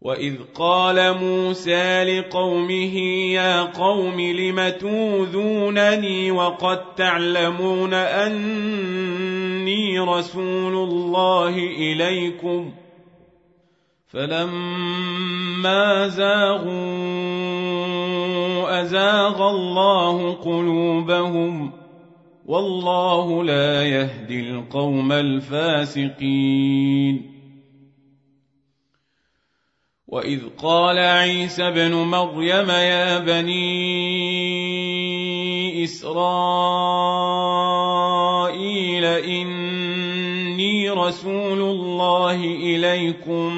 واذ قال موسى لقومه يا قوم لم توذونني وقد تعلمون اني رسول الله اليكم فلما زاغوا ازاغ الله قلوبهم والله لا يهدي القوم الفاسقين واذ قال عيسى ابن مريم يا بني اسرائيل اني رسول الله اليكم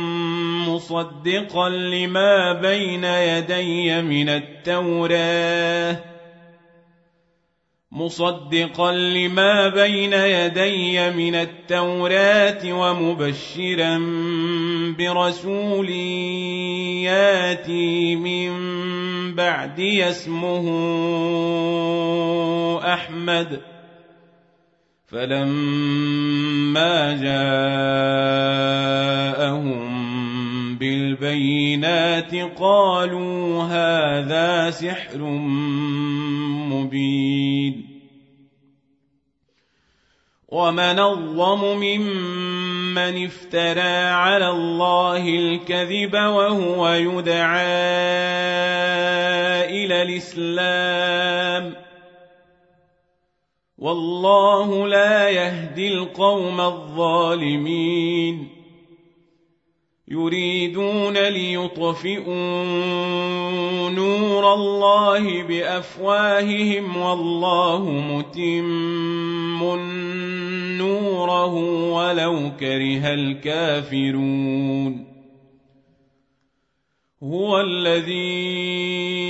مصدقا لما بين يدي من التوراه مصدقا لما بين يدي من التوراة ومبشرا برسول ياتي من بعدي اسمه أحمد. فلما جاءهم بالبينات قالوا هذا سحر مبين. ومن الظلم ممن افترى على الله الكذب وهو يدعى إلى الإسلام. والله لا يهدي القوم الظالمين. يريدون ليطفئوا نور الله بأفواههم والله متم نوره ولو كره الكافرون. هو الذي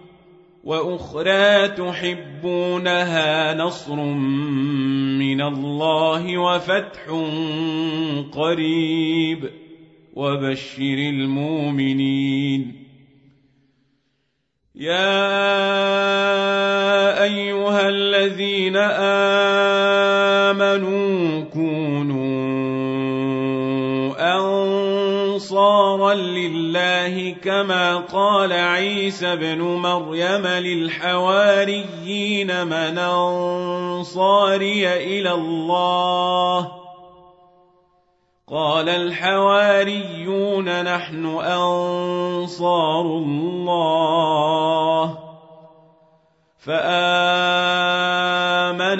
وأخرى تحبونها نصر من الله وفتح قريب. وبشر المؤمنين. يا أيها الذين آمنوا كونوا انصارا لله كما قال عيسى ابن مريم للحواريين من أنصاري إلى الله. قال الحواريون نحن أنصار الله. فآمن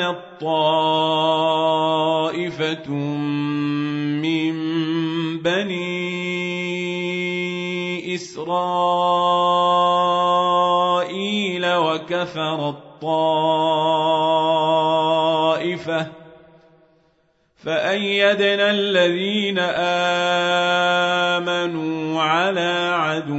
الطائفة من بني إسرائيل وكفر الطائفة فأيدنا الذين آمنوا على عدو